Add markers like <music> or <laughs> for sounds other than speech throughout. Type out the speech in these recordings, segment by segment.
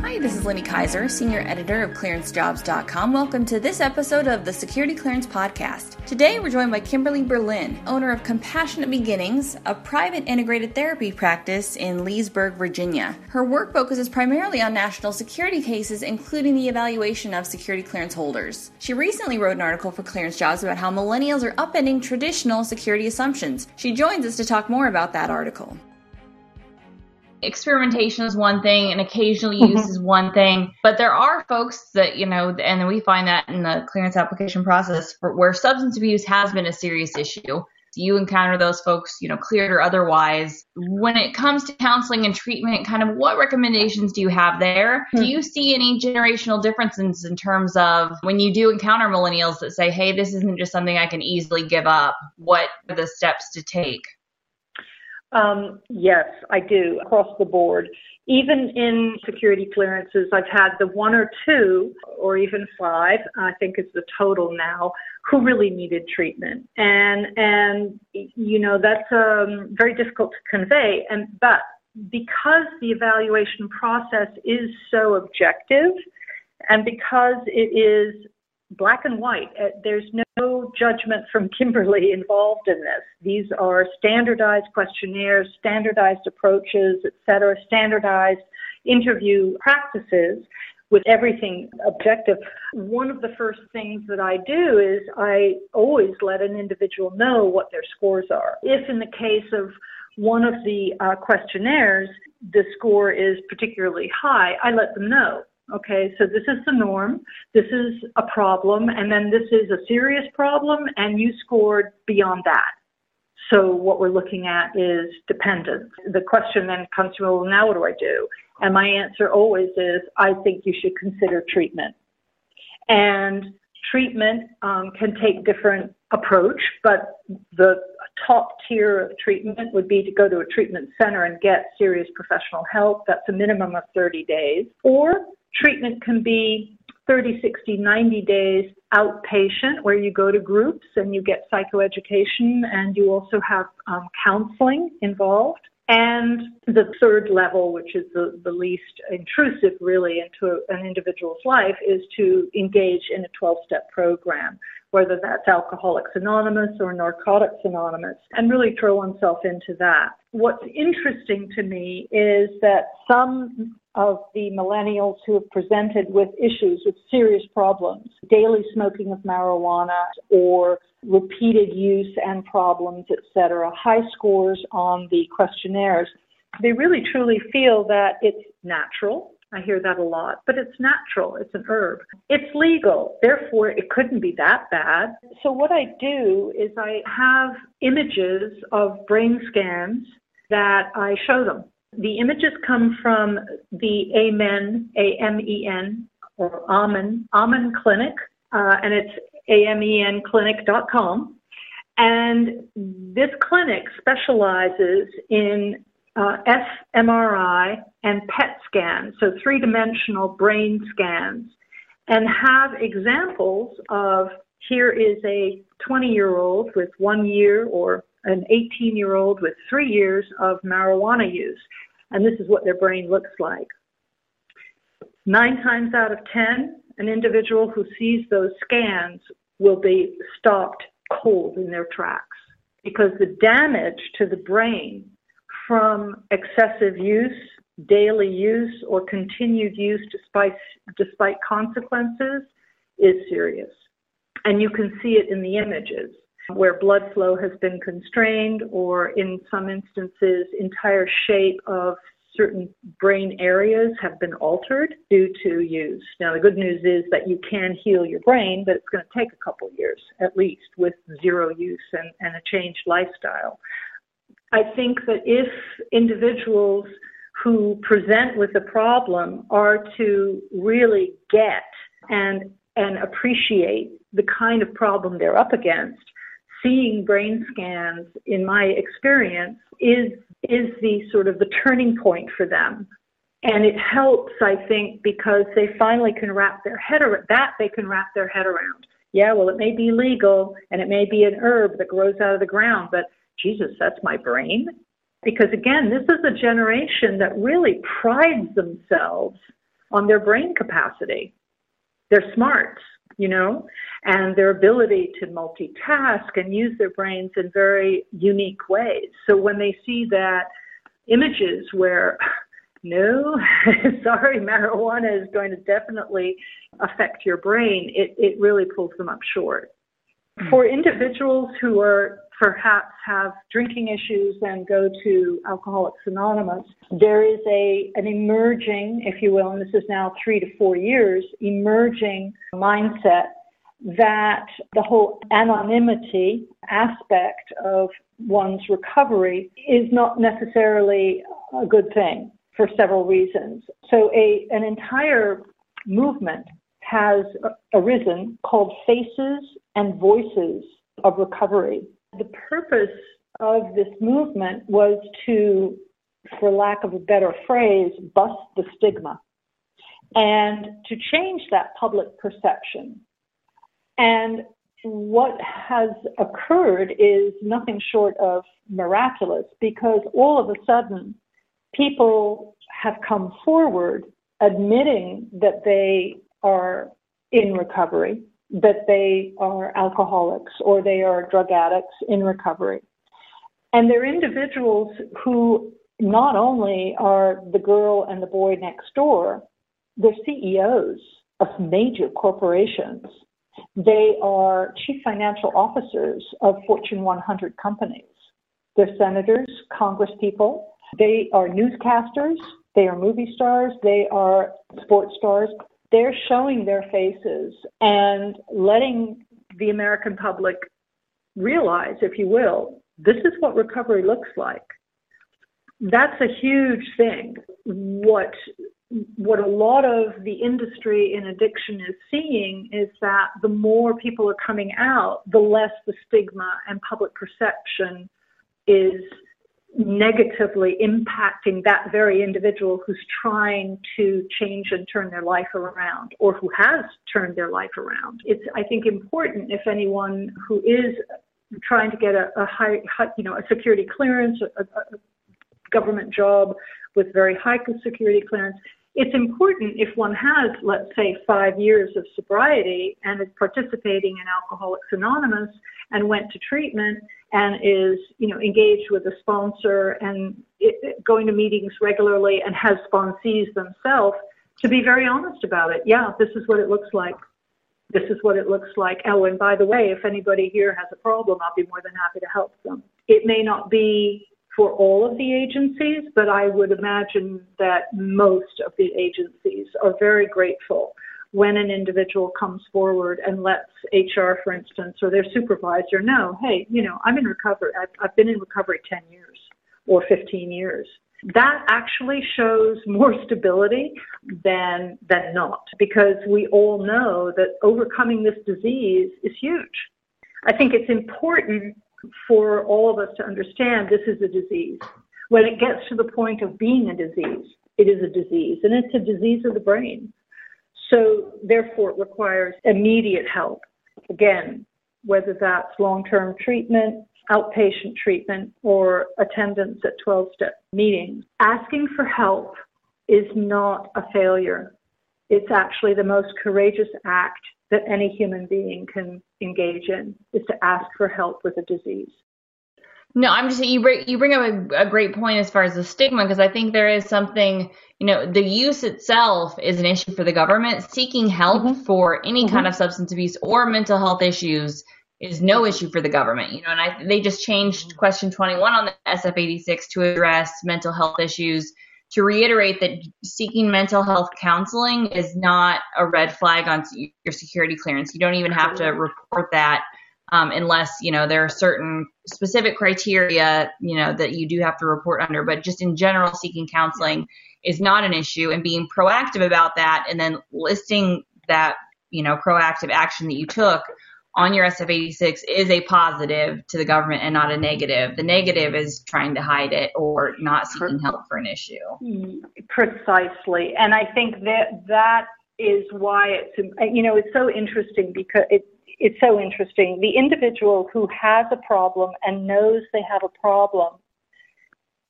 Hi, this is Lindy Kyzer, Senior Editor of ClearanceJobs.com. Welcome to this episode of the Security Clearance Podcast. Today we're joined by Kimberly Berlin, owner of Compassionate Beginnings, a private integrated therapy practice in Leesburg, Virginia. Her work focuses primarily on national security cases, including the evaluation of security clearance holders. She recently wrote an article for Clearance Jobs about how millennials are upending traditional security assumptions. She joins us to talk more about that article experimentation is one thing and occasional use mm-hmm. is one thing but there are folks that you know and we find that in the clearance application process where substance abuse has been a serious issue. You encounter those folks you know cleared or otherwise? When it comes to counseling and treatment kind of what recommendations do you have there? Mm-hmm. do you see any generational differences in terms of when you do encounter millennials that say hey this isn't just something i can easily give up. What are the steps to take um, yes, I do across the board. Even in security clearances, I've had the one or two, or even five, I think is the total now, who really needed treatment, and and you know that's um, very difficult to convey. And but because the evaluation process is so objective, and because it is black and white. Uh, there's no judgment from <laughs> Kimberly involved in this. These are standardized questionnaires, standardized approaches, et cetera, standardized interview practices with everything objective. One of the first things that I do is I always let an individual know what their scores are. If in the case of one of the uh, questionnaires, the score is particularly high, I let them know. Okay, so this is the norm, this is a problem, and then this is a serious problem, and you scored beyond that. So what we're looking at is dependence. The question then comes to, well, now what do I do? And my answer always is, I think you should consider treatment. And treatment um, can take different approach, but the top tier of treatment would be to go to a treatment center and get serious professional help. That's a minimum of 30 days. Or Treatment can be 30, 60, 90 days outpatient where you go to groups and you get psychoeducation and you also have um, counseling involved. And the third level, which is the, the least intrusive really into an individual's life, is to engage in a 12 step program, whether that's Alcoholics Anonymous or Narcotics Anonymous, and really throw oneself into that. What's interesting to me is that some of the millennials who have presented with issues, with serious problems, daily smoking of marijuana or repeated use and problems, etc., high scores on the questionnaires, they really truly feel that it's natural. I hear that a lot, but it's natural. It's an herb. It's legal. Therefore, it couldn't be that bad. So what I do is I have images of brain scans that I show them. The images come from the Amen, A-M-E-N, or Amen, Amen Clinic, uh, and it's amenclinic.com. And this clinic specializes in uh, fMRI and PET scans, so three dimensional brain scans, and have examples of here is a 20 year old with one year or an 18 year old with three years of marijuana use. And this is what their brain looks like. Nine times out of 10, an individual who sees those scans will be stopped cold in their tracks because the damage to the brain from excessive use, daily use, or continued use despite, despite consequences is serious. And you can see it in the images where blood flow has been constrained or in some instances entire shape of certain brain areas have been altered due to use. Now the good news is that you can heal your brain, but it's going to take a couple years at least with zero use and, and a changed lifestyle. I think that if individuals who present with a problem are to really get and and appreciate the kind of problem they're up against, seeing brain scans, in my experience, is is the sort of the turning point for them. And it helps, I think, because they finally can wrap their head around that they can wrap their head around. Yeah, well, it may be legal and it may be an herb that grows out of the ground, but Jesus, that's my brain. Because again, this is a generation that really prides themselves on their brain capacity, their smarts, you know, and their ability to multitask and use their brains in very unique ways. So when they see that images where <laughs> no, <laughs> sorry, marijuana is going to definitely affect your brain, it, it really pulls them up short. Hmm. For individuals who are perhaps have drinking issues and go to Alcoholics Anonymous, there is a an emerging, if you will, and this is now three to four years, emerging mindset that the whole anonymity aspect of one's recovery is not necessarily a good thing for several reasons. So a an entire movement has arisen called Faces and Voices of Recovery. The purpose of this movement was to, for lack of a better phrase, bust the stigma and to change that public perception. And what has occurred is nothing short of miraculous because all of a sudden people have come forward admitting that they are in recovery, that they are alcoholics or they are drug addicts in recovery. And they're individuals who not only are the girl and the boy next door, they're CEOs of major corporations. They are chief financial officers of Fortune 100 companies. They're senators, congresspeople. They are newscasters. They are movie stars. They are sports stars they're showing their faces and letting the American public realize, if you will, this is what recovery looks like. That's a huge thing. What what a lot of the industry in addiction is seeing is that the more people are coming out, the less the stigma and public perception is negatively impacting that very individual who's trying to change and turn their life around or who has turned their life around. It's, I think, important if anyone who is trying to get a, a high, you know, a security clearance, a, a government job with very high security clearance, it's important if one has, let's say, five years of sobriety and is participating in Alcoholics Anonymous and went to treatment and is, you know, engaged with a sponsor and it, going to meetings regularly and has sponsees themselves to be very honest about it. Yeah, this is what it looks like. This is what it looks like. Oh, and by the way, if anybody here has a problem, I'll be more than happy to help them. It may not be for all of the agencies, but I would imagine that most of the agencies are very grateful when an individual comes forward and lets HR, for instance, or their supervisor know, hey, you know, I'm in recovery. I've, I've been in recovery 10 years or 15 years. That actually shows more stability than than not, because we all know that overcoming this disease is huge. I think it's important for all of us to understand this is a disease. When it gets to the point of being a disease, it is a disease, and it's a disease of the brain. So therefore, it requires immediate help. Again, whether that's long-term treatment, outpatient treatment, or attendance at 12-step meetings. Asking for help is not a failure. It's actually the most courageous act that any human being can engage in is to ask for help with a disease. No, I'm just you bring you bring up a, a great point as far as the stigma because I think there is something you know the use itself is an issue for the government. Seeking help mm-hmm. for any mm-hmm. kind of substance abuse or mental health issues is no issue for the government. You know, and I they just changed question 21 on the SF86 to address mental health issues to reiterate that seeking mental health counseling is not a red flag on your security clearance. You don't even have to report that um, unless you know there are certain specific criteria you know that you do have to report under. But just in general seeking counseling is not an issue and being proactive about that and then listing that you know proactive action that you took on your SF86 is a positive to the government and not a negative. The negative is trying to hide it or not seeking help for an issue. Mm, precisely. And I think that that is why it's, you know, it's so interesting because it, it's so interesting. The individual who has a problem and knows they have a problem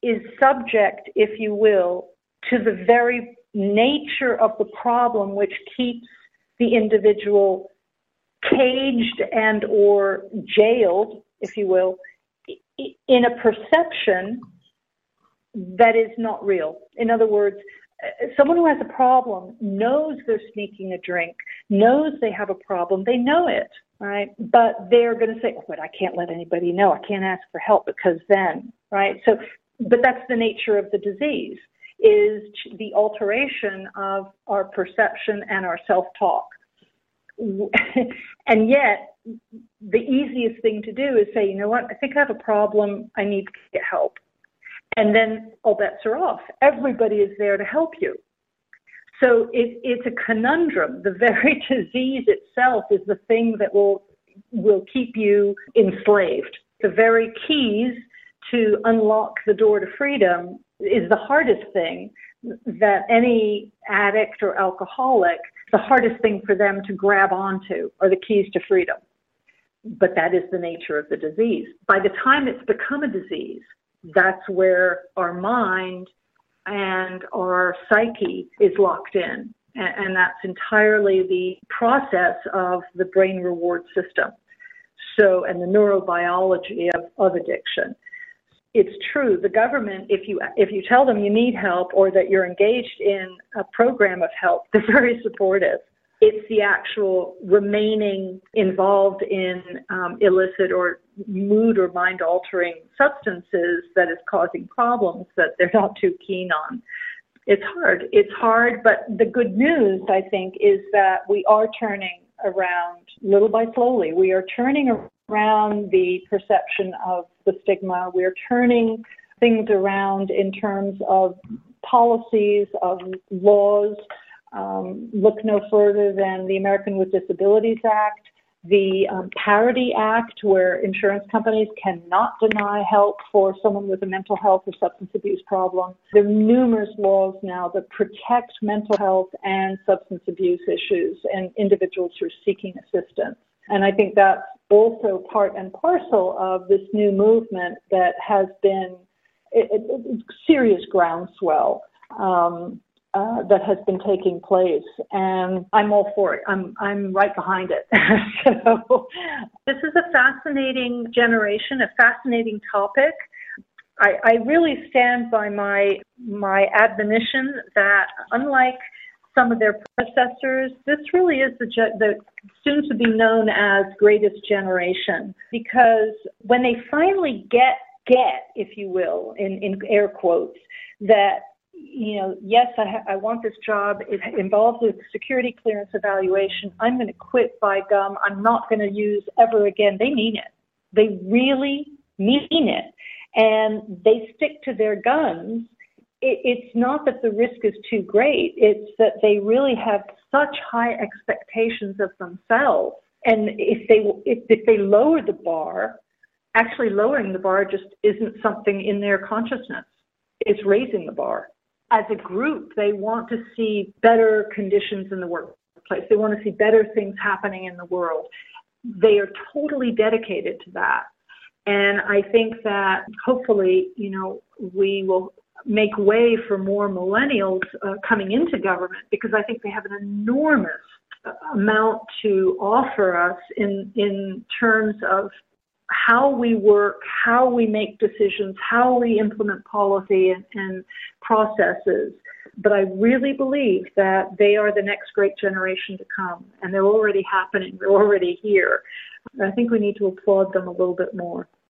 is subject, if you will, to the very nature of the problem which keeps the individual caged and or jailed, if you will, in a perception that is not real. In other words, someone who has a problem knows they're sneaking a drink, knows they have a problem, they know it, right? But they're going to say, oh, but I can't let anybody know. I can't ask for help because then, right? So, but that's the nature of the disease is the alteration of our perception and our self-talk. <laughs> and yet, the easiest thing to do is say, you know what, I think I have a problem. I need to get help and then all bets are off. Everybody is there to help you. So it, it's a conundrum. The very <laughs> disease itself is the thing that will will keep you enslaved. The very keys to unlock the door to freedom is the hardest thing that any addict or alcoholic, the hardest thing for them to grab onto are the keys to freedom. But that is the nature of the disease. By the time it's become a disease, that's where our mind and our psyche is locked in. And, that's entirely the process of the brain reward system. So, and the neurobiology of, of addiction. It's true. The government, if you if you tell them you need help or that you're engaged in a program of help, <laughs> they're very supportive it's the actual remaining involved in um, illicit or mood or mind altering substances that is causing problems that they're <laughs> not too keen on. It's hard. It's hard, but the good news, I think, is that we are turning around little by slowly. We are turning around the perception of the stigma. We are turning things around in terms of policies, of laws, um, look no further than the American with Disabilities Act, the um, Parity Act, where insurance companies cannot deny help for someone with a mental health or substance abuse problem. There are numerous laws now that protect mental health and substance abuse issues and individuals who are seeking assistance. And I think that's also part and parcel of this new movement that has been a, serious groundswell. Um, uh, that has been taking place, and I'm all for it. I'm I'm right behind it. <laughs> so this is a fascinating generation, a fascinating topic. I, I really stand by my my admonition that unlike some of their predecessors, this really is the, the soon to be known as greatest generation because when they finally get get, if you will, in, in air quotes, that you know, yes, I, ha- I want this job. It involves a security clearance evaluation. I'm going to quit by gum. I'm not going to use ever again. They mean it. They really mean it. And they stick to their guns. It, it's not that the risk is too great. It's that they really have such high expectations of themselves. And if they, if, if they lower the bar, actually lowering the bar just isn't something in their consciousness. It's raising the bar as a group, they want to see better conditions in the workplace. They want to see better things happening in the world. They are totally dedicated to that. And I think that hopefully, you know, we will make way for more millennials uh, coming into government because I think they have an enormous amount to offer us in in terms of how we work, how we make decisions, how we implement policy and, and, processes. But I really believe that they are the next great generation to come, and they're already happening. They're already here. I think we need to applaud them a little bit more.